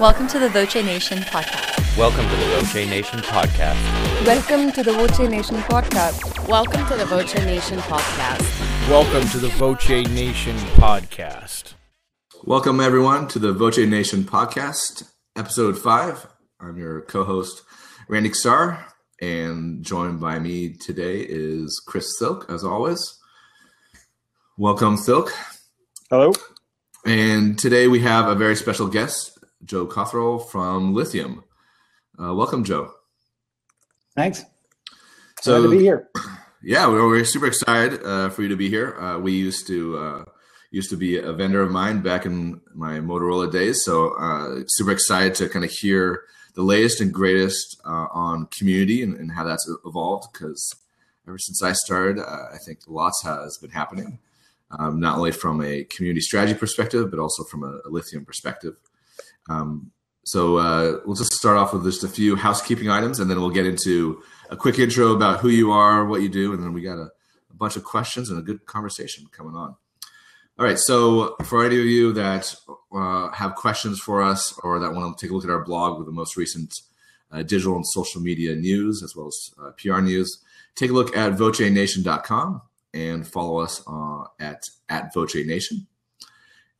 Welcome to the Voce Nation podcast. Welcome to the Voce Nation podcast. Welcome to the Voce Nation podcast. Welcome to the Voce Nation podcast. Welcome to the Voce Nation podcast. Welcome, everyone, to the Voce Nation podcast, episode five. I'm your co host, Randy Ksar, and joined by me today is Chris Thilk, as always. Welcome, Thilk. Hello. And today we have a very special guest, Joe Cothrel from Lithium. Uh, welcome, Joe. Thanks. So Glad to be here. Yeah, we're, we're super excited uh, for you to be here. Uh, we used to uh, used to be a vendor of mine back in my Motorola days, so uh, super excited to kind of hear the latest and greatest uh, on community and, and, how that's evolved. Because ever since I started, uh, I think lots has been happening, um, not only from a community strategy perspective, but also from a, a lithium perspective. Um, so uh, we'll just start off with just a few housekeeping items, and then we'll get into a quick intro about who you are, what you do, and then we got a, a bunch of questions and a good conversation coming on. All right. So for any of you that uh, have questions for us or that want to take a look at our blog with the most recent uh, digital and social media news as well as uh, PR news, take a look at vocenation.com and follow us uh, at at vocenation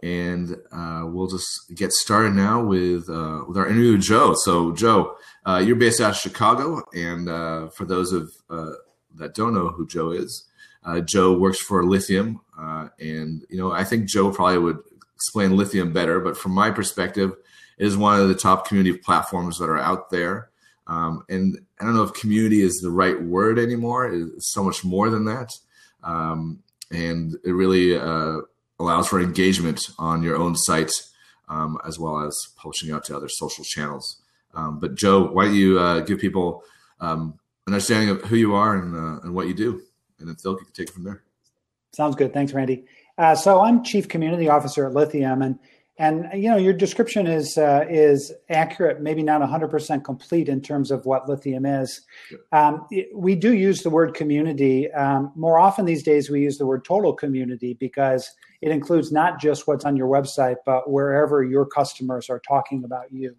and uh, we'll just get started now with uh, with our interview with Joe. So, Joe, uh, you're based out of Chicago, and uh, for those of uh, that don't know who Joe is, uh, Joe works for Lithium, and you know I think Joe probably would explain Lithium better. But from my perspective, it is one of the top community platforms that are out there. Um, and I don't know if community is the right word anymore. It's so much more than that, um, and it really allows for engagement on your own site um, as well as publishing out to other social channels. Um, but Joe, why don't you uh, give people um, an understanding of who you are and, uh, and what you do, and then Phil, can take it from there. Sounds good. Thanks, Randy. Uh, so I'm Chief Community Officer at Lithium, and and you know your description is uh, is accurate, maybe not 100% complete in terms of what lithium is. Um, it, we do use the word community um, more often these days. We use the word total community because it includes not just what's on your website, but wherever your customers are talking about you.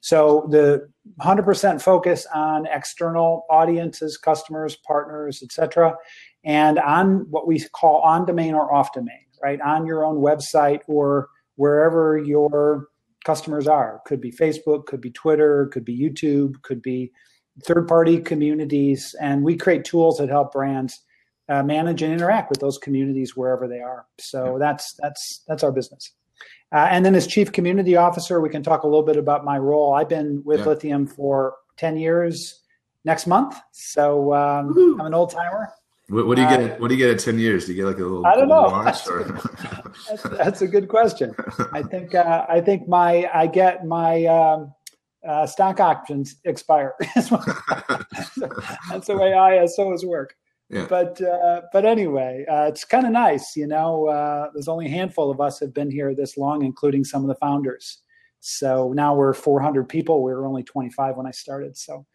So the 100% focus on external audiences, customers, partners, etc., and on what we call on domain or off domain, right? On your own website or wherever your customers are. Could be Facebook, could be Twitter, could be YouTube, could be third party communities. And we create tools that help brands uh, manage and interact with those communities wherever they are. So that's that's that's our business. Uh, and then as chief community officer, we can talk a little bit about my role. I've been with yeah. Lithium for ten years next month, so um, I'm an old timer. What, what, do you get? Uh, what do you get at ten years? Do you get like a little? I don't know. that's, that's, a good question. I think uh, I think my I get my um, uh, stock options expire. that's the way ISOs work. Yeah. But uh, but anyway, uh, it's kind of nice, you know. Uh, there's only a handful of us have been here this long, including some of the founders. So now we're 400 people. We were only 25 when I started. So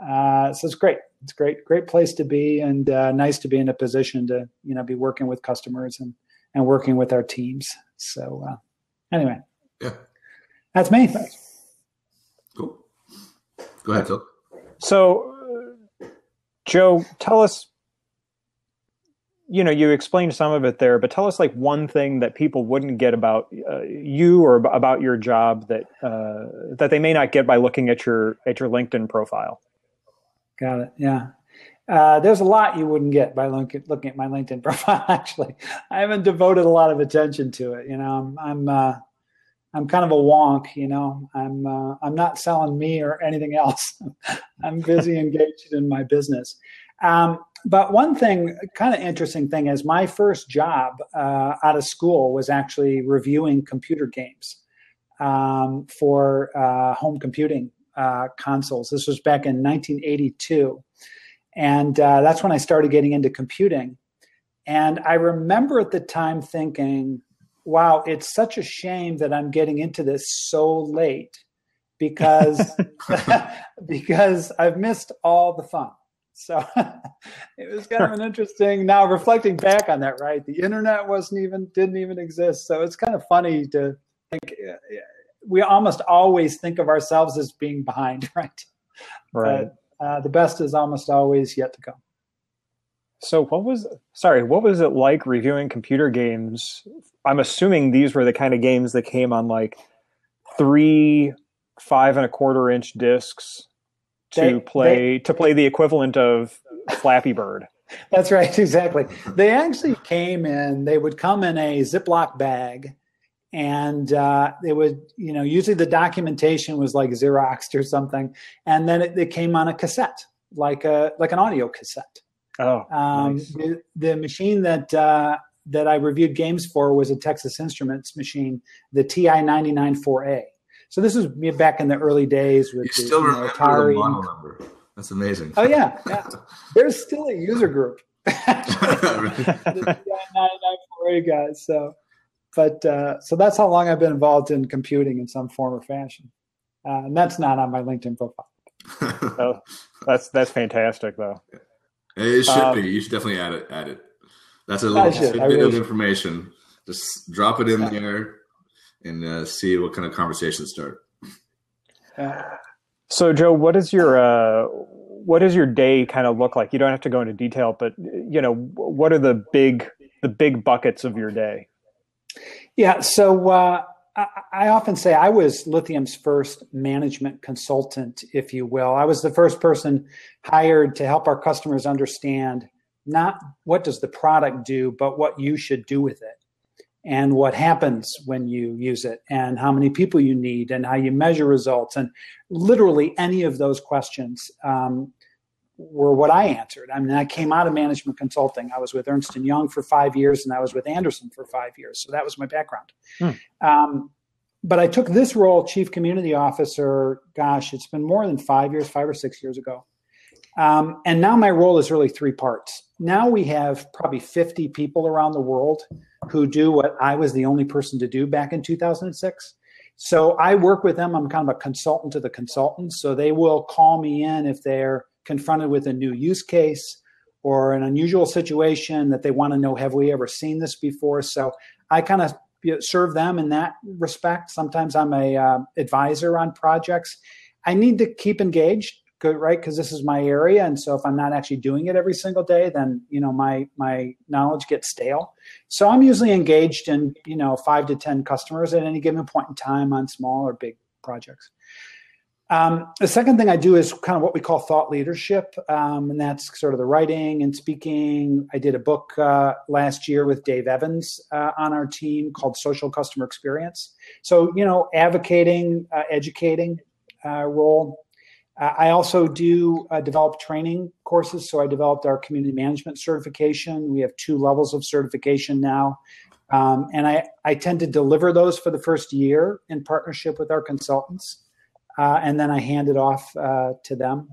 uh, so it's great. It's great, great place to be, and uh, nice to be in a position to you know be working with customers and and working with our teams. So uh, anyway, yeah, that's me. Cool. Go ahead, Phil. So, uh, Joe, tell us. You know, you explained some of it there, but tell us like one thing that people wouldn't get about uh, you or about your job that uh, that they may not get by looking at your at your LinkedIn profile. Got it. Yeah. Uh, there's a lot you wouldn't get by looking, looking at my LinkedIn profile. Actually, I haven't devoted a lot of attention to it. You know, I'm I'm, uh, I'm kind of a wonk. You know, I'm uh, I'm not selling me or anything else. I'm busy engaged in my business. Um, but one thing, kind of interesting thing, is my first job uh, out of school was actually reviewing computer games um, for uh, home computing uh, consoles. This was back in 1982. And uh, that's when I started getting into computing. And I remember at the time thinking, wow, it's such a shame that I'm getting into this so late because because I've missed all the fun. So it was kind of an interesting now reflecting back on that, right? The internet wasn't even didn't even exist. So it's kind of funny to think we almost always think of ourselves as being behind, right? Right. But, uh, the best is almost always yet to come. So what was sorry, what was it like reviewing computer games? I'm assuming these were the kind of games that came on like three five and a quarter inch discs to They- play they- to play the equivalent of Flappy Bird. That's right, exactly. They actually came in, they would come in a Ziploc bag, and uh, they would, you know, usually the documentation was like Xeroxed or something, and then it, it came on a cassette, like a like an audio cassette. Oh, Um, nice. the, the machine that uh, that I reviewed games for was a Texas Instruments machine, the TI 994A. So this was me back in the early days with You the, still you know, remember Atari. the model number. That's amazing. Oh yeah, yeah. There's still a user group. the TI 994A guys. So, but uh, so that's how long I've been involved in computing in some form or fashion, uh, and that's not on my LinkedIn profile. Oh, that's that's fantastic though. it should Um, be. You should definitely add it. Add it. That's a little should. I really of should. information. Just drop it in there and uh, see what kind of conversations start. So Joe, what is your uh, what does your day kind of look like? You don't have to go into detail, but you know, what are the big the big buckets of your day? Yeah, so uh, I, I often say I was Lithium's first management consultant, if you will. I was the first person hired to help our customers understand not what does the product do, but what you should do with it, and what happens when you use it, and how many people you need, and how you measure results, and literally any of those questions. Um, were what I answered. I mean, I came out of management consulting. I was with Ernst and Young for five years, and I was with Andersen for five years. So that was my background. Um, but I took this role, chief community officer. Gosh, it's been more than five years, five or six years ago. Um, and now my role is really three parts. Now we have probably 50 people around the world who do what I was the only person to do back in 2006. So I work with them. I'm kind of a consultant to the consultants. So they will call me in if they're confronted with a new use case or an unusual situation that they want to know have we ever seen this before? So i kind of serve them in that respect. Sometimes i'm a uh, advisor on projects. I need to keep engaged right? Because this is my area and so if i'm not actually doing it every single day then you know my my knowledge gets stale. So i'm usually engaged in you know five to ten customers at any given point in time on small or big projects um, the second thing I do is kind of what we call thought leadership, um, and that's sort of the writing and speaking. I did a book uh, last year with Dave Evans uh, on our team called Social Customer Experience. So, you know, advocating, uh, educating uh, role. Uh, I also do uh, develop training courses. So I developed our community management certification. We have two levels of certification now. Um, and I, I tend to deliver those for the first year in partnership with our consultants uh, and then I hand it off uh, to them.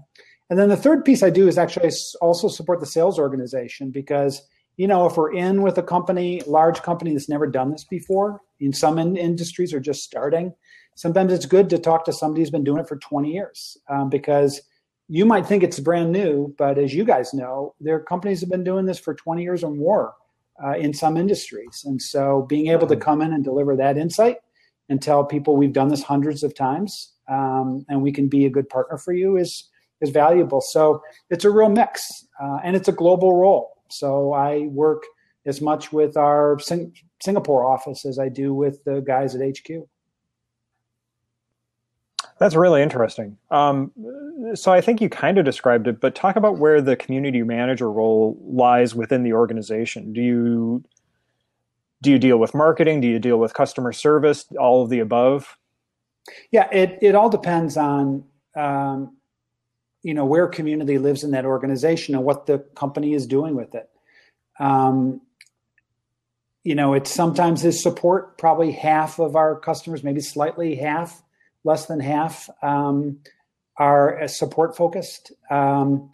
And then the third piece I do is actually also support the sales organization because you know if we're in with a company, large company that's never done this before, in some in- industries are just starting. Sometimes it's good to talk to somebody who's been doing it for 20 years um, because you might think it's brand new, but as you guys know, their companies have been doing this for 20 years or more uh, in some industries. And so being able to come in and deliver that insight and tell people we've done this hundreds of times um, and we can be a good partner for you is is valuable. So it's a real mix, uh, and it's a global role. So I work as much with our Sing- Singapore office as I do with the guys at HQ. That's really interesting. Um, so I think you kind of described it, but talk about where the community manager role lies within the organization. Do you do you deal with marketing? Do you deal with customer service? All of the above? Yeah, it it all depends on um, you know where community lives in that organization and what the company is doing with it. Um, you know, it's sometimes is support. Probably half of our customers, maybe slightly half, less than half, um, are support focused. Um,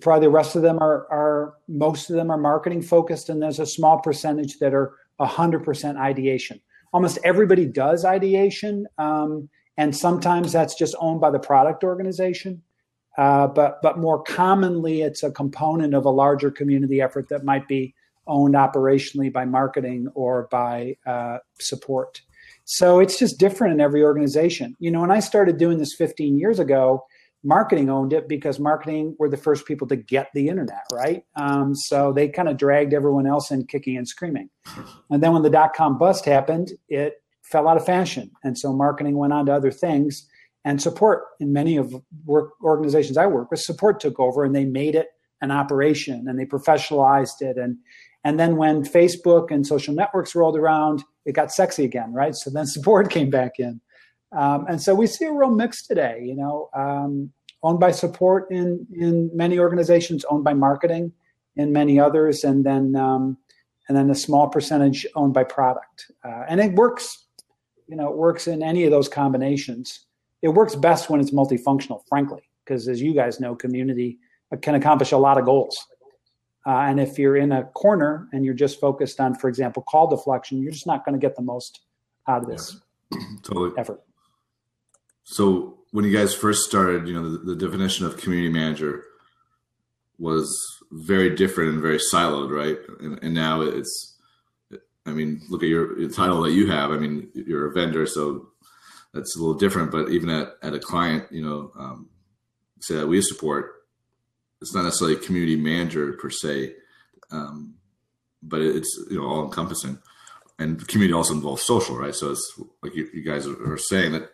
probably the rest of them are are most of them are marketing focused, and there's a small percentage that are 100% ideation almost everybody does ideation, um, and sometimes that's just owned by the product organization. Uh, but but more commonly, it's a component of a larger community effort that might be owned operationally by marketing or by uh, support. So it's just different in every organization. You know, when I started doing this 15 years ago, marketing owned it because marketing were the first people to get the internet, right? Um, so they kind of dragged everyone else in kicking and screaming. And then when the dot com bust happened, it fell out of fashion. And so marketing went on to other things and support in many of work organizations I work with, support took over and they made it an operation and they professionalized it. And, and then when Facebook and social networks rolled around, it got sexy again, right? So then support came back in. Um, and so we see a real mix today, you know, um, owned by support in, in many organizations, owned by marketing in many others, and then, um, and then a small percentage owned by product. Uh, and it works, you know, it works in any of those combinations. It works best when it's multifunctional, frankly, because as you guys know, community can accomplish a lot of goals. Uh, and if you're in a corner and you're just focused on, for example, call deflection, you're just not going to get the most out of this yeah. totally. effort. So when you guys first started, you know, the, the, definition of community manager was very different and very siloed, right? And, and now it's, I mean, look at your, your, title that you have. I mean, you're a vendor, so that's a little different. But even at, at a client, you know, um, say that we support, it's not necessarily a community manager per se, um, but it's you know all encompassing. And community also involves social, right? So it's like you, you guys are saying that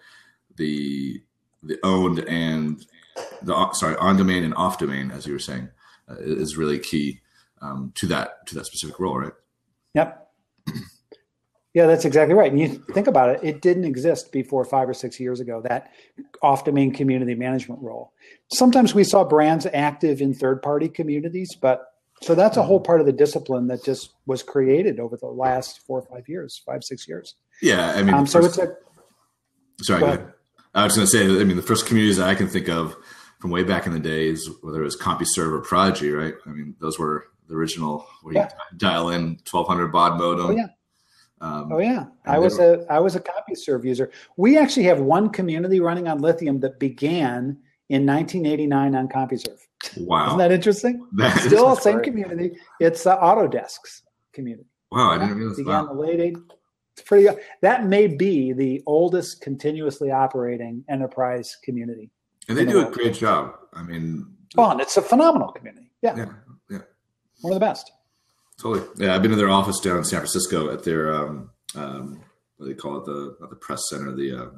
the the owned and the sorry on domain and off domain, as you were saying, uh, is really key um, to that to that specific role, right? Yep. Yeah, that's exactly right. And you think about it, it didn't exist before five or six years ago, that off domain community management role. Sometimes we saw brands active in third party communities, but so that's a whole part of the discipline that just was created over the last four or five years, five, six years. Yeah. I mean, um, so first, it's a. Sorry, go ahead. I was going to say, I mean, the first communities I can think of from way back in the days, whether it was CompuServe or Prodigy, right? I mean, those were the original where yeah. you dial in 1200 baud modem. Oh, yeah. Um, oh yeah, I was were, a I was a CompuServe user. We actually have one community running on Lithium that began in 1989 on CompuServe. Wow, isn't that interesting? That Still same great. community. It's uh, Autodesk's community. Wow, I didn't realize. Began wow. the late 80s. It's pretty. That may be the oldest continuously operating enterprise community. And they do a great job. I mean, fun. It's a phenomenal community. Yeah, yeah, yeah. One of the best. Totally. Yeah, I've been to their office down in San Francisco at their um, um, what do they call it the not the press center, the uh,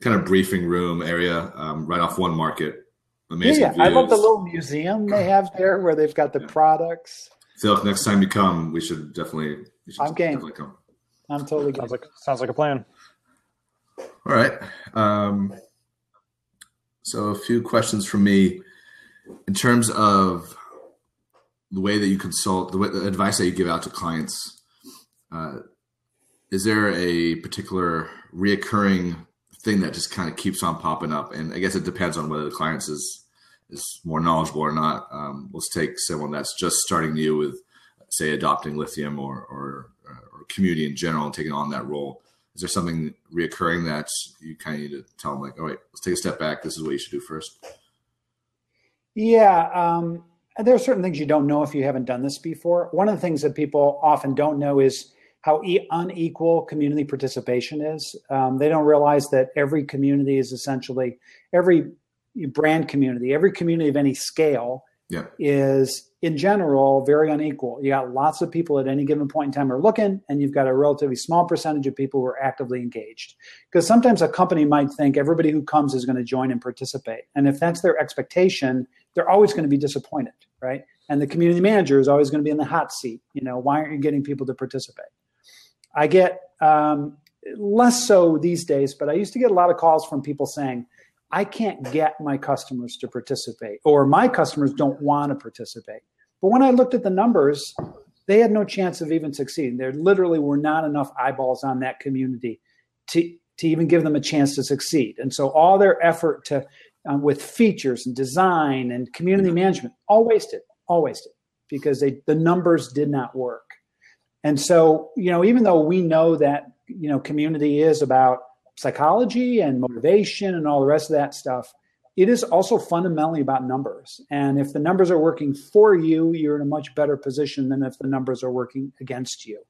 kind of briefing room area, um, right off one market. Amazing. Yeah, yeah. I love the little museum they have there where they've got the yeah. products. Phil, next time you come, we should definitely. should I'm game. Definitely come. I'm totally sounds like sounds like a plan. All right. Um, so a few questions from me in terms of the way that you consult, the, way, the advice that you give out to clients, uh, is there a particular reoccurring thing that just kind of keeps on popping up? And I guess it depends on whether the client is is more knowledgeable or not. Um, let's take someone that's just starting new with, say, adopting lithium or, or or community in general and taking on that role. Is there something reoccurring that you kind of need to tell them, like, all right, let's take a step back. This is what you should do first. Yeah, um, there are certain things you don't know if you haven't done this before. One of the things that people often don't know is how e- unequal community participation is. Um, they don't realize that every community is essentially every brand community, every community of any scale yeah. is in general very unequal. You got lots of people at any given point in time are looking, and you've got a relatively small percentage of people who are actively engaged. Because sometimes a company might think everybody who comes is going to join and participate. And if that's their expectation, they're always going to be disappointed, right? And the community manager is always going to be in the hot seat. You know, why aren't you getting people to participate? I get um, less so these days, but I used to get a lot of calls from people saying, I can't get my customers to participate, or my customers don't want to participate. But when I looked at the numbers, they had no chance of even succeeding. There literally were not enough eyeballs on that community to, to even give them a chance to succeed. And so all their effort to um, with features and design and community management all wasted, all wasted because they the numbers did not work. And so, you know, even though we know that, you know, community is about psychology and motivation and all the rest of that stuff, it is also fundamentally about numbers. And if the numbers are working for you, you're in a much better position than if the numbers are working against you.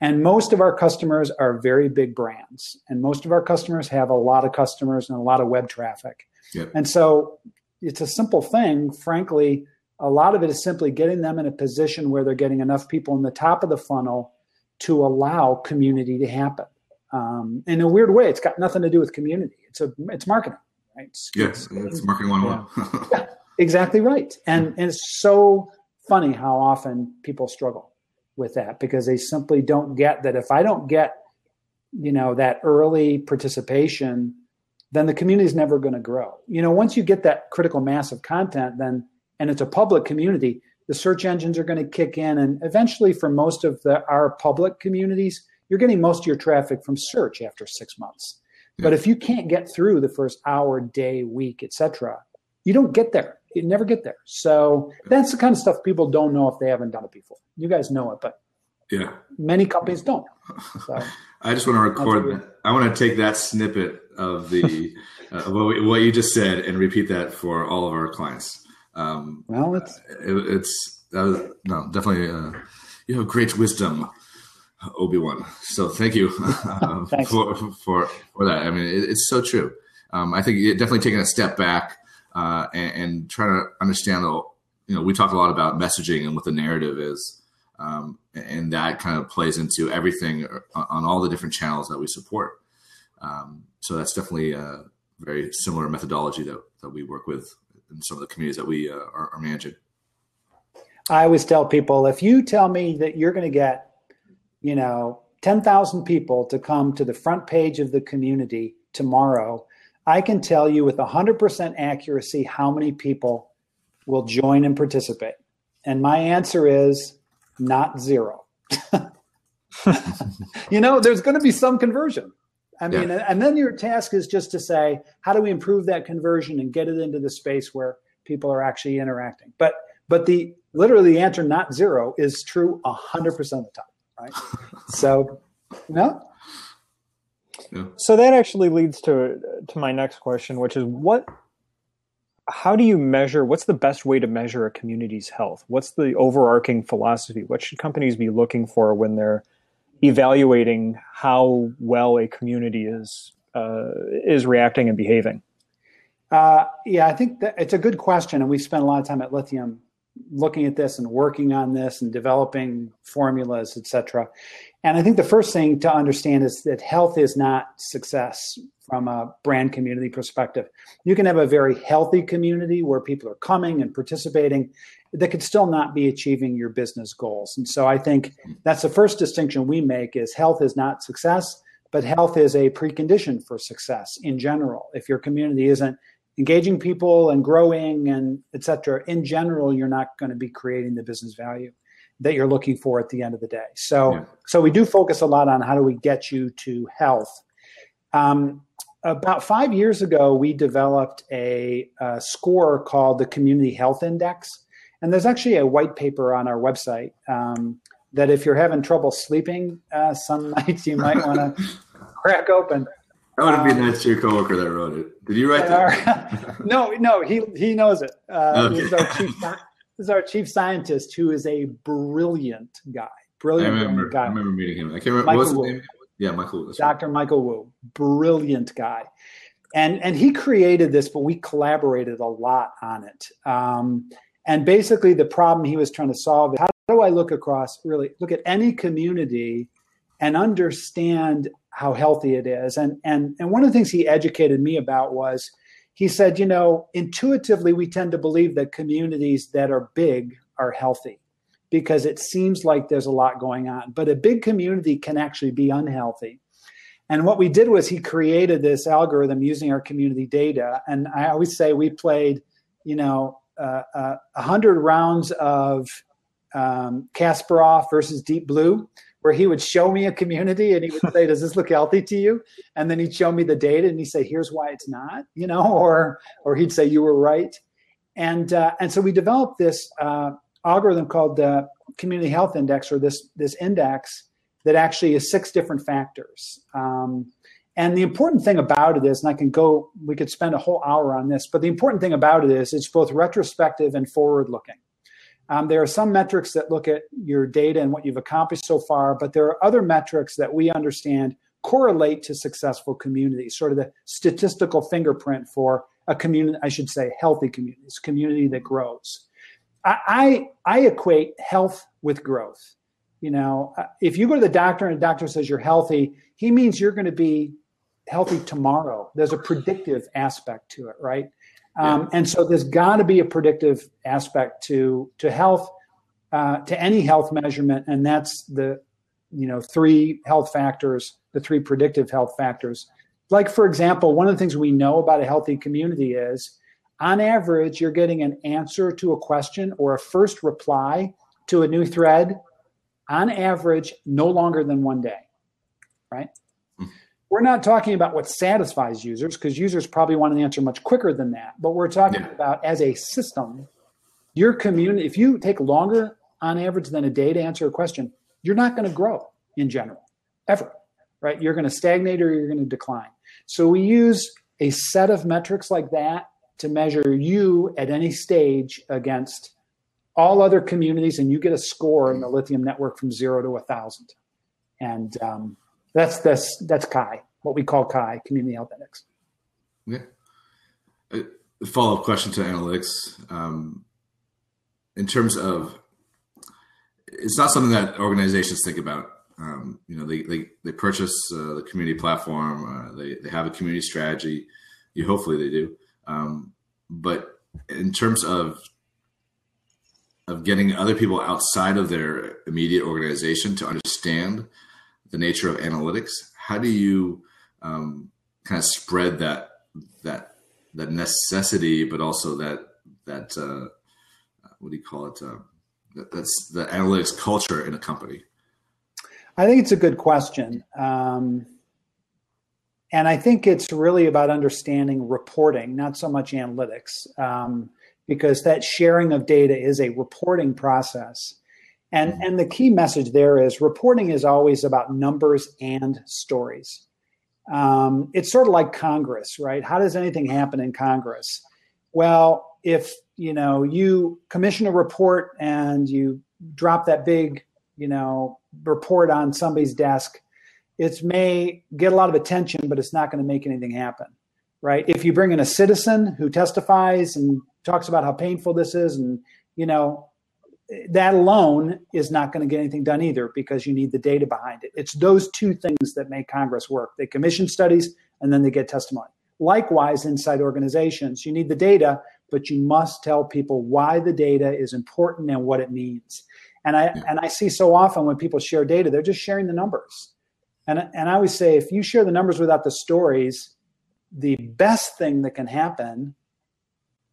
And most of our customers are very big brands, and most of our customers have a lot of customers and a lot of web traffic. Yep. And so it's a simple thing. Frankly, a lot of it is simply getting them in a position where they're getting enough people in the top of the funnel to allow community to happen. Um, in a weird way, it's got nothing to do with community. It's a it's marketing, right? It's, yes, it's, it's marketing one yeah. yeah, exactly right. And and it's so funny how often people struggle with that because they simply don't get that if I don't get, you know, that early participation, then the community is never going to grow. You know, once you get that critical mass of content, then and it's a public community, the search engines are going to kick in, and eventually, for most of the our public communities, you're getting most of your traffic from search after six months. Yeah. But if you can't get through the first hour, day, week, etc., you don't get there. You never get there. So that's the kind of stuff people don't know if they haven't done it before. You guys know it, but yeah, many companies don't. So, I just want to record that. I want to take that snippet of the uh, what, what you just said and repeat that for all of our clients. Um, well, it's it, it's uh, no definitely. Uh, you have great wisdom Obi Wan. So thank you um, for, for for that. I mean, it, it's so true. Um, I think definitely taking a step back uh, and, and, trying to understand. The, you know, we talk a lot about messaging and what the narrative is, um, and that kind of plays into everything on all the different channels that we support. Um, so that's definitely a very similar methodology that that we work with in some of the communities that we uh, are, are managing. I always tell people if you tell me that you're going to get you know, 10,000 people to come to the front page of the community tomorrow, I can tell you with 100% accuracy how many people will join and participate. And my answer is not zero. you know, there's going to be some conversion. I mean, yeah. and then your task is just to say, how do we improve that conversion and get it into the space where people are actually interacting? But but the literally the answer not zero is true 100% of the time right? so, no. Yeah. So that actually leads to to my next question, which is what how do you measure what's the best way to measure a community's health? What's the overarching philosophy? What should companies be looking for when they're evaluating how well a community is uh, is reacting and behaving? Uh, yeah, I think that it's a good question, and we spent a lot of time at Lithium looking at this and working on this and developing formulas, etc. And I think the first thing to understand is that health is not success from a brand community perspective. You can have a very healthy community where people are coming and participating that could still not be achieving your business goals. And so I think that's the first distinction we make is health is not success, but health is a precondition for success in general. If your community isn't engaging people and growing and et cetera, in general, you're not going to be creating the business value that you're looking for at the end of the day. So, yeah. so we do focus a lot on how do we get you to health. Um, about five years ago, we developed a, a, score called the Community Health Index, and there's actually a white paper on our website um, that if you're having trouble sleeping uh, some nights, you might want to crack open. That would be um, nice to your coworker that wrote it. Did you write that? Our, no, no, he he knows it. Uh, okay. this, is our chief, this is our chief scientist, who is a brilliant guy. Brilliant, I remember, guy. I remember meeting him. I can't remember. Michael Wu. Yeah, Michael. Dr. Right. Michael Wu, brilliant guy, and and he created this, but we collaborated a lot on it. Um, and basically, the problem he was trying to solve is how do I look across, really look at any community and understand how healthy it is. And and and one of the things he educated me about was he said, you know, intuitively we tend to believe that communities that are big are healthy because it seems like there's a lot going on. But a big community can actually be unhealthy. And what we did was he created this algorithm using our community data. And I always say we played, you know, uh, uh, 100 rounds of um, Kasparov versus Deep Blue where he would show me a community and he would say, "Does this look healthy to you?" And then he'd show me the data and he'd say, "Here's why it's not," you know, or or he'd say, "You were right." And uh, and so we developed this uh, algorithm called the Community Health Index, or this this index that actually is six different factors. Um, and the important thing about it is, and I can go, we could spend a whole hour on this, but the important thing about it is it's both retrospective and forward looking. Um, there are some metrics that look at your data and what you've accomplished so far, but there are other metrics that we understand correlate to successful communities, sort of the statistical fingerprint for a community, I should say, healthy communities, community that grows. I, I, I equate health with growth. You know, uh, if you go to the doctor and the doctor says you're healthy, he means you're going to be healthy tomorrow. There's a predictive aspect to it, right? Um, and so there's got to be a predictive aspect to to health, uh, to any health measurement, and that's the you know three health factors, the three predictive health factors. Like for example, one of the things we know about a healthy community is, on average, you're getting an answer to a question or a first reply to a new thread, on average, no longer than one day, right? We're not talking about what satisfies users because users probably want an answer much quicker than that. But we're talking yeah. about as a system, your community, if you take longer on average than a day to answer a question, you're not going to grow in general, ever, right? You're going to stagnate or you're going to decline. So we use a set of metrics like that to measure you at any stage against all other communities, and you get a score in the Lithium network from zero to a thousand. And um, that's that's that's CHI, what we call Kai Community analytics. Yeah. A follow up question to analytics. Um, in terms of, it's not something that organizations think about. Um, you know, they they, they purchase uh, the community platform. Uh, they they have a community strategy. You hopefully they do. Um, but in terms of of getting other people outside of their immediate organization to understand the nature of analytics, how do you um, kind of spread that that that necessity, but also that that uh, what do you call it? Uh, that, that's the analytics culture in a company. I think it's a good question. Um, and I think it's really about understanding reporting, not so much analytics, um, because that sharing of data is a reporting process. And, mm-hmm. and the key message there is reporting is always about numbers and stories. Um, it's sort of like Congress, right? How does anything happen in Congress? Well, if you know you commission a report and you drop that big, you know, report on somebody's desk, it may get a lot of attention, but it's not going to make anything happen, right? If you bring in a citizen who testifies and talks about how painful this is, and you know, that alone is not going to get anything done either because you need the data behind it. It's those two things that make Congress work. They commission studies and then they get testimony. Likewise, inside organizations, you need the data, but you must tell people why the data is important and what it means. And I and I see so often when people share data, they're just sharing the numbers. And and I always say if you share the numbers without the stories, the best thing that can happen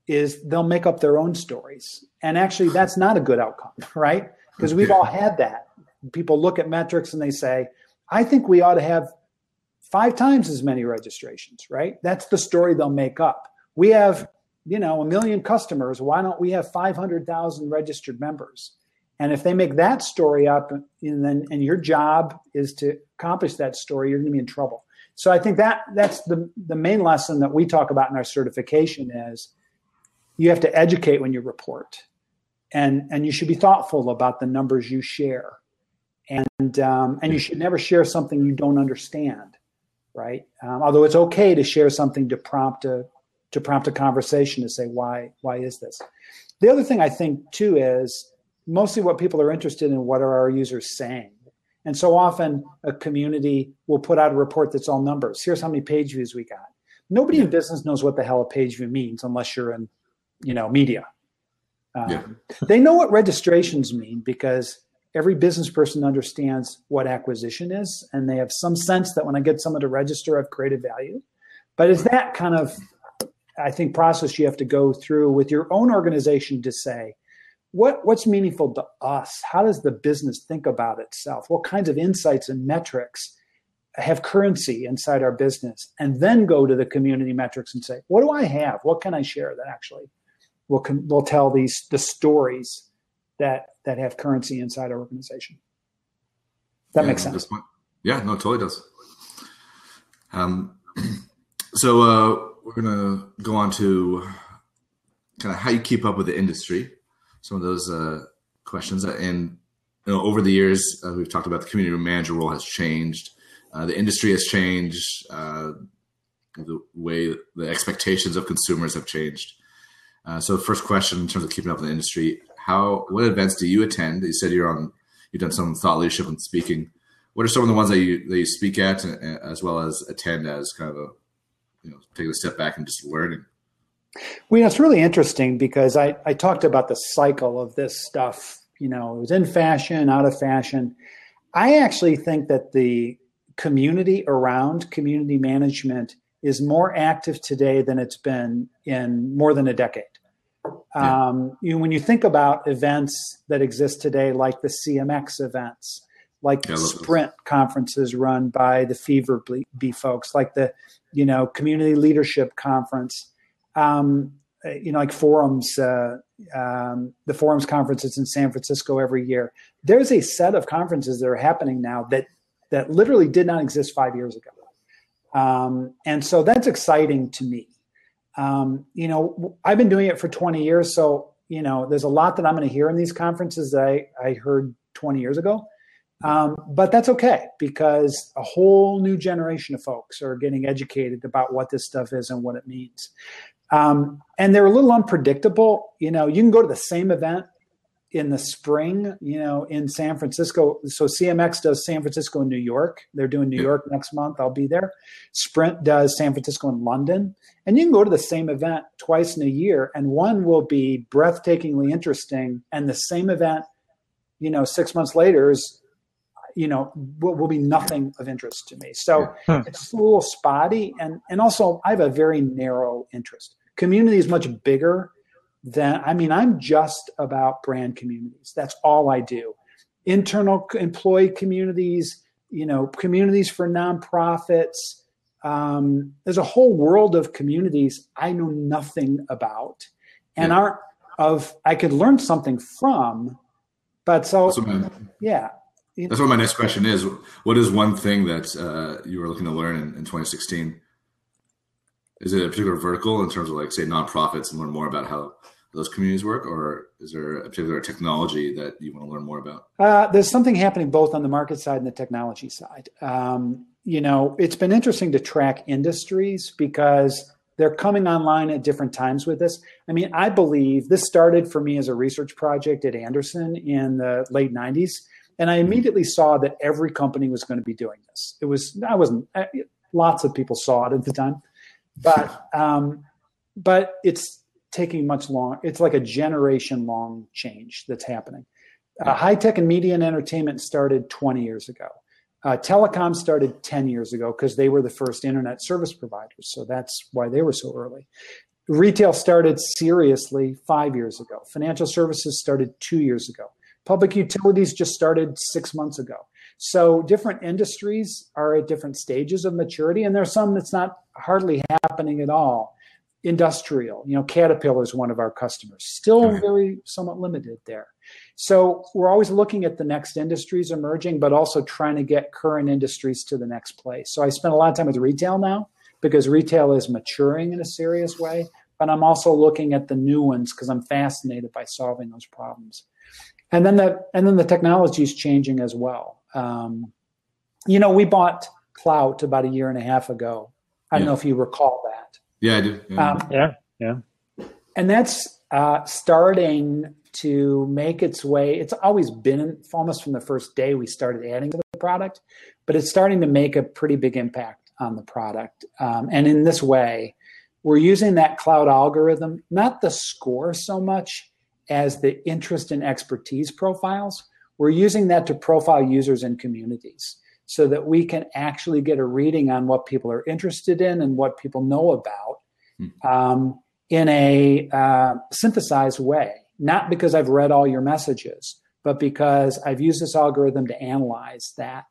is they'll make up their own stories. And actually, that's not a good outcome, right? Because we've all had that. People look at metrics and they say, I think we ought to have five times as many registrations, right? That's the story they'll make up. We have, you know, a million customers. Why don't we have 500,000 registered members? And if they make that story up, and then and your job is to accomplish that story, you're going to be in trouble. So I think that that's the the main lesson that we talk about in our certification is you have to educate when you report. And and you should be thoughtful about the numbers you share. And um, and you should never share something you don't understand right? Um, although it's okay to share something to prompt a to prompt a conversation to say why why is this? The other thing i think too is mostly what people are interested in what are our users saying? And so often a community will put out a report that's all numbers. Here's how many page views we got. Nobody in business knows what the hell a page view means unless you're in you know media. Um, yeah. they know what registrations mean because every business person understands what acquisition is, and they have some sense that when I get someone to register, I've created value. But it's that kind of, I think, process you have to go through with your own organization to say, what what's meaningful to us? How does the business think about itself? What kinds of insights and metrics have currency inside our business? And then go to the community metrics and say, what do I have? What can I share that actually will will tell these the stories that that have currency inside our organization. That yeah, makes sense. Yeah, no, it totally does. Um, so uh, we're gonna go on to kind of how you keep up with the industry. some of those uh, questions. And you know, over the years, uh, we've talked about the community manager role has changed. Uh, the industry has changed. Uh, the way the expectations of consumers have changed. Uh, so, first question in terms of keeping up with the industry, how what events do you attend? You said you're on. You've done some thought leadership and speaking. What are some of the ones that you that you speak at, uh, as well as attend as kind of a you know taking a step back and just learning? Well, you know, it's really interesting because I, I talked about the cycle of this stuff. You know, it was in fashion, out of fashion. I actually think that the community around community management is more active today than it's been in more than a decade. Yeah. Um, you when you think about events that exist today, like the CMX events, like yeah, sprint conferences run by the Fever Bee folks, like the you know community leadership conference, um, you know, like forums, uh, um, the forums conferences in San Francisco every year. There's a set of conferences that are happening now that that literally did not exist five years ago, um, and so that's exciting to me. Um, you know, I've been doing it for 20 years, so you know, there's a lot that I'm going to hear in these conferences that I, I heard 20 years ago. Um, but that's okay because a whole new generation of folks are getting educated about what this stuff is and what it means. Um, and they're a little unpredictable. You know, you can go to the same event in the spring, you know, in San Francisco. So CMX does San Francisco and New York. They're doing New York next month. I'll be there. Sprint does San Francisco and London. And you can go to the same event twice in a year, and one will be breathtakingly interesting, and the same event, you know, six months later is you know will, will, be nothing of interest to me so yeah. it's a little spotty and and also i have a very narrow interest community is much bigger than i mean i'm just about brand communities that's all i do internal employee communities you know communities for nonprofits um, there's a whole world of communities i know nothing about and yeah. aren't of i could learn something from but so yeah that's what my next question is. What is one thing that uh, you were looking to learn in, in 2016? Is it a particular vertical in terms of like say nonprofits and learn more about how those communities work, or is there a particular technology that you want to learn more about? Uh, there's something happening both on the market side and the technology side. Um, you know, it's been interesting to track industries because they're coming online at different times with this. I mean, I believe this started for me as a research project at Andersen in the late 90s and I immediately saw that every company was going to be doing this. It was I wasn't lots of people saw it at the time, but um, but it's taking much long. It's like a generation long change that's happening. Uh, high tech and media and entertainment started 20 years ago. Uh, telecom started 10 years ago because they were the first internet service providers. So that's why they were so early. Retail started seriously five years ago. Financial services started two years ago. Public utilities just started six months ago. So different industries are at different stages of maturity, and there's some that's not hardly happening at all. Industrial, you know, Caterpillar is one of our customers, still very somewhat limited there. So we're always looking at the next industries emerging, but also trying to get current industries to the next place. So I spend a lot of time with retail now because retail is maturing in a serious way, but I'm also looking at the new ones because I'm fascinated by solving those problems and then the and then the technology is changing as well. Um, you know, we bought Klout about a year and a half ago. I don't know if you recall that. Yeah, I do. Yeah, um, yeah, yeah. And that's uh, starting to make its way. It's always been almost from the first day we started adding to the product, but it's starting to make a pretty big impact on the product. Um, and in this way, we're using that Klout algorithm, not the score so much as the interest and expertise profiles. We're using that to profile users and communities so that we can actually get a reading on what people are interested in and what people know about hmm. um, in a uh, synthesized way. Not because I've read all your messages, but because I've used this algorithm to analyze that.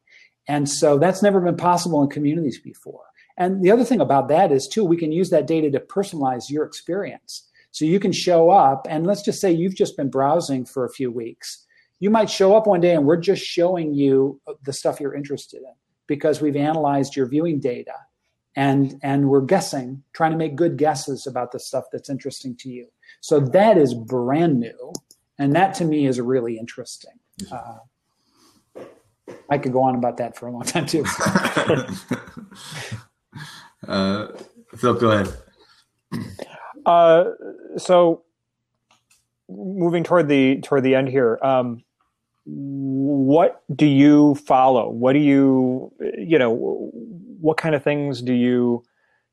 And so that's never been possible in communities before. And the other thing about that is, too, we can use that data to personalize your experience. So you can show up, and let's just say you've just been browsing for a few weeks. You might show up one day and we're just showing you the stuff you're interested in because we've analyzed your viewing data and and we're guessing trying to make good guesses about the stuff that's interesting to you so that is brand new and that to me is really interesting. Uh, I could go on about that for a long time too. uh, Phil, go ahead. Uh, so moving toward the toward the end here, um, what do you follow? What do you you know? What kind of things do you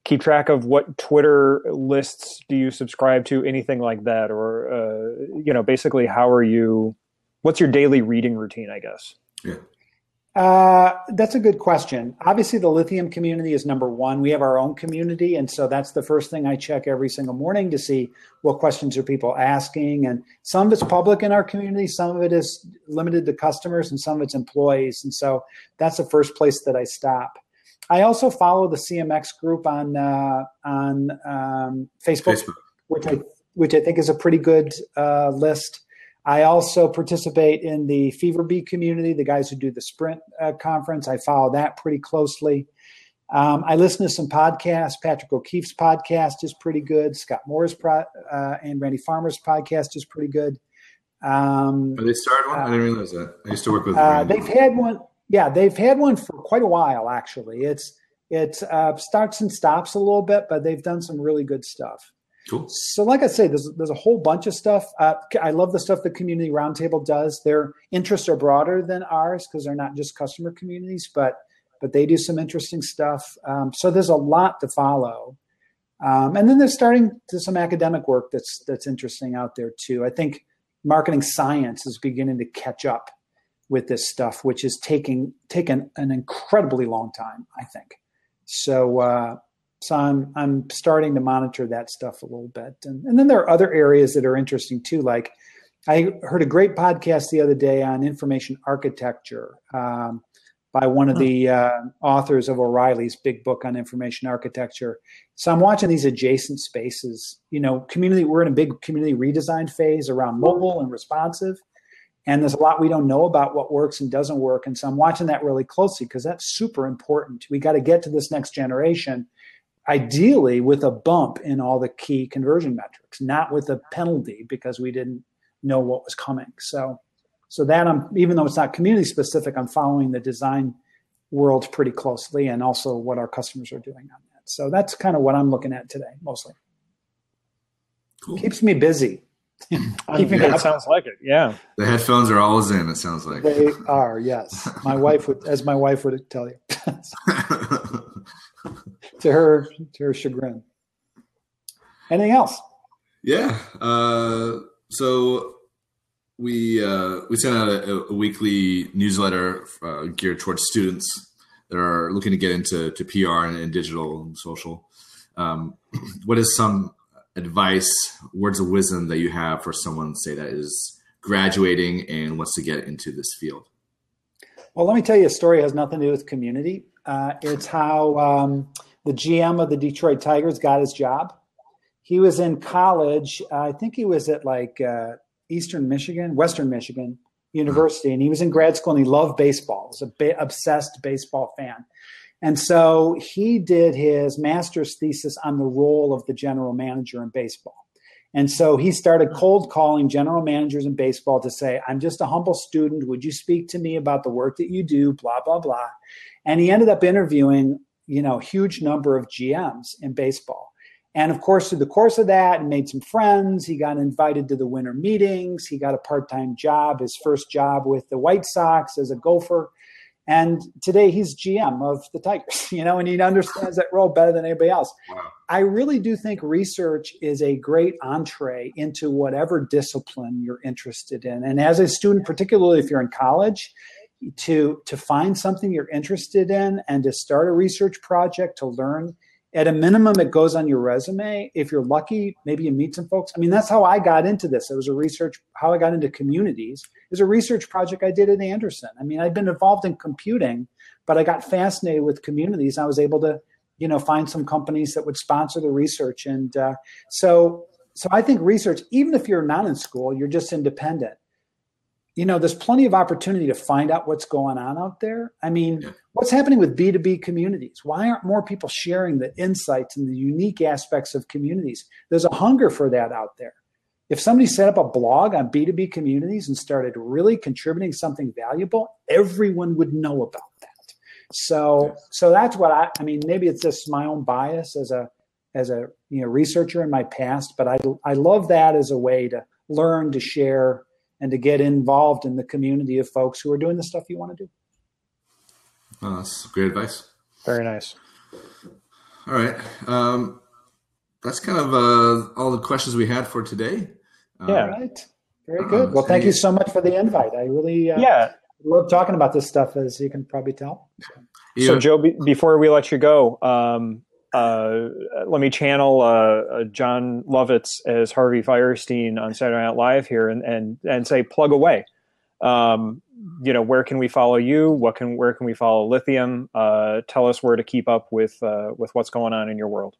keep track of? What Twitter lists do you subscribe to? Anything like that, or uh, you know, basically, how are you? What's your daily reading routine? I guess. Yeah. Uh, that's a good question. Obviously, the lithium community is number one. We have our own community, and so that's the first thing I check every single morning to see what questions are people asking. And some of it's public in our community, some of it is limited to customers, and some of it's employees. And so that's the first place that I stop. I also follow the CMX group on uh, on um, Facebook, Facebook, which I which I think is a pretty good uh, list. I also participate in the FeverBee community, the guys who do the Sprint uh, conference. I follow that pretty closely. Um, I listen to some podcasts. Patrick O'Keefe's podcast is pretty good. Scott Moore's pro- uh, and Randy Farmer's podcast is pretty good. Um, they started one? I didn't realize that. I used to work with. Uh, they've had one. Yeah, they've had one for quite a while. Actually, it's it uh, starts and stops a little bit, but they've done some really good stuff. Cool. So, like I say, there's there's a whole bunch of stuff. Uh, I love the stuff the Community Roundtable does. Their interests are broader than ours because they're not just customer communities, but but they do some interesting stuff. Um, so there's a lot to follow. Um, and then there's starting to some academic work that's that's interesting out there too. I think marketing science is beginning to catch up with this stuff, which is taking taken an incredibly long time. I think. So uh, so I'm I'm starting to monitor that stuff a little bit, and and then there are other areas that are interesting too. Like I heard a great podcast the other day on information architecture um, by one of the uh, authors of O'Reilly's big book on information architecture. So I'm watching these adjacent spaces. You know, community. We're in a big community redesign phase around mobile and responsive. And there's a lot we don't know about what works and doesn't work. And so I'm watching that really closely because that's super important. We got to get to this next generation ideally with a bump in all the key conversion metrics, not with a penalty because we didn't know what was coming. So, so that I'm even though it's not community specific, I'm following the design world pretty closely and also what our customers are doing on that. So that's kind of what I'm looking at today, mostly. Cool. Keeps me busy. Keeping yeah, it sounds like it. Yeah. The headphones are always in. It sounds like they are. Yes, my wife would, as my wife would tell you. to her to her chagrin. Anything else? Yeah. Uh, so we uh, we sent out a, a weekly newsletter uh, geared towards students that are looking to get into to PR and, and digital and social. Um, what is some advice, words of wisdom that you have for someone, say that is graduating and wants to get into this field? Well, let me tell you a story. It has nothing to do with community. Uh, it's how um, the GM of the Detroit Tigers got his job. He was in college. Uh, I think he was at like uh, Eastern Michigan, Western Michigan University, and he was in grad school and he loved baseball. He was a ba- obsessed baseball fan. And so he did his master's thesis on the role of the general manager in baseball. And so he started cold calling general managers in baseball to say, I'm just a humble student. Would you speak to me about the work that you do? Blah, blah, blah. And he ended up interviewing you know huge number of GMs in baseball. And of course, through the course of that, and made some friends. He got invited to the winter meetings. He got a part-time job, his first job with the White Sox as a gopher. And today he's GM of the Tigers, you know, and he understands that role better than anybody else. Wow. I really do think research is a great entree into whatever discipline you're interested in. And as a student, particularly if you're in college, to to find something you're interested in and to start a research project to learn. At a minimum it goes on your resume. If you're lucky maybe you meet some folks. I mean that's how i got into this. It was a research how i got into communities. It was a research project i did at Andersen. I mean i'd been involved in computing but i got fascinated with communities. I was able to you know find some companies that would sponsor the research. And uh, so so i think research even if you're not in school you're just independent you know, there's plenty of opportunity to find out what's going on out there. I mean, yeah. what's happening with B2B communities? Why aren't more people sharing the insights and the unique aspects of communities? There's a hunger for that out there. if somebody set up a blog on B2B communities and started really contributing something valuable, everyone would know about that. So, so that's what I, I mean, maybe it's just my own bias as a, as a, you know, researcher in my past, but I, I love that as a way to learn, to share, and to get involved in the community of folks who are doing the stuff you want to do. Well, that's great advice. Very nice. All right. Um, that's kind of uh, all the questions we had for today. Yeah. All right. Very good. Well, thank you so much for the invite. I really uh, yeah love talking about this stuff, as you can probably tell. So, so Joe, be, before we let you go, um, uh, let me channel uh, uh, Jon Lovitz as Harvey Fierstein on Saturday Night Live here, and and and say plug away. Um, you know, where can we follow you? What can where can we follow Lithium? Uh, tell us where to keep up with uh, with what's going on in your world.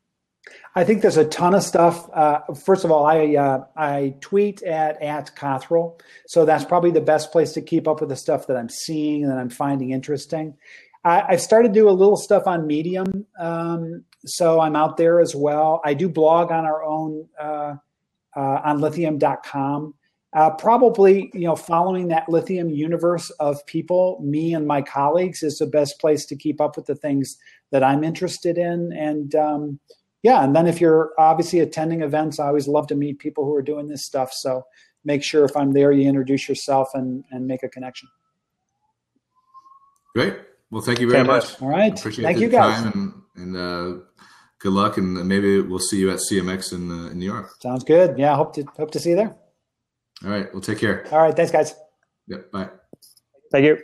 I think there's a ton of stuff. Uh, first of all, I uh, I tweet at at Cothrel, so that's probably the best place to keep up with the stuff that I'm seeing and that I'm finding interesting. I, have started to do a little stuff on Medium, um, so I'm out there as well. I do blog on our own uh, uh on lithium.com. Uh, probably, you know, following that lithium universe of people, me and my colleagues, is the best place to keep up with the things that I'm interested in. And um, yeah, and then if you're obviously attending events, I always love to meet people who are doing this stuff. So make sure if I'm there, you introduce yourself and and make a connection. Great. Well, thank you very much. All right. Appreciate thank you guys. and, and uh, good luck, and maybe we'll see you at CMX in, uh, in New York. Sounds good. Yeah, hope to hope to see you there. All right. Well, take care. All right. Thanks, guys. Yep. Bye. Thank you.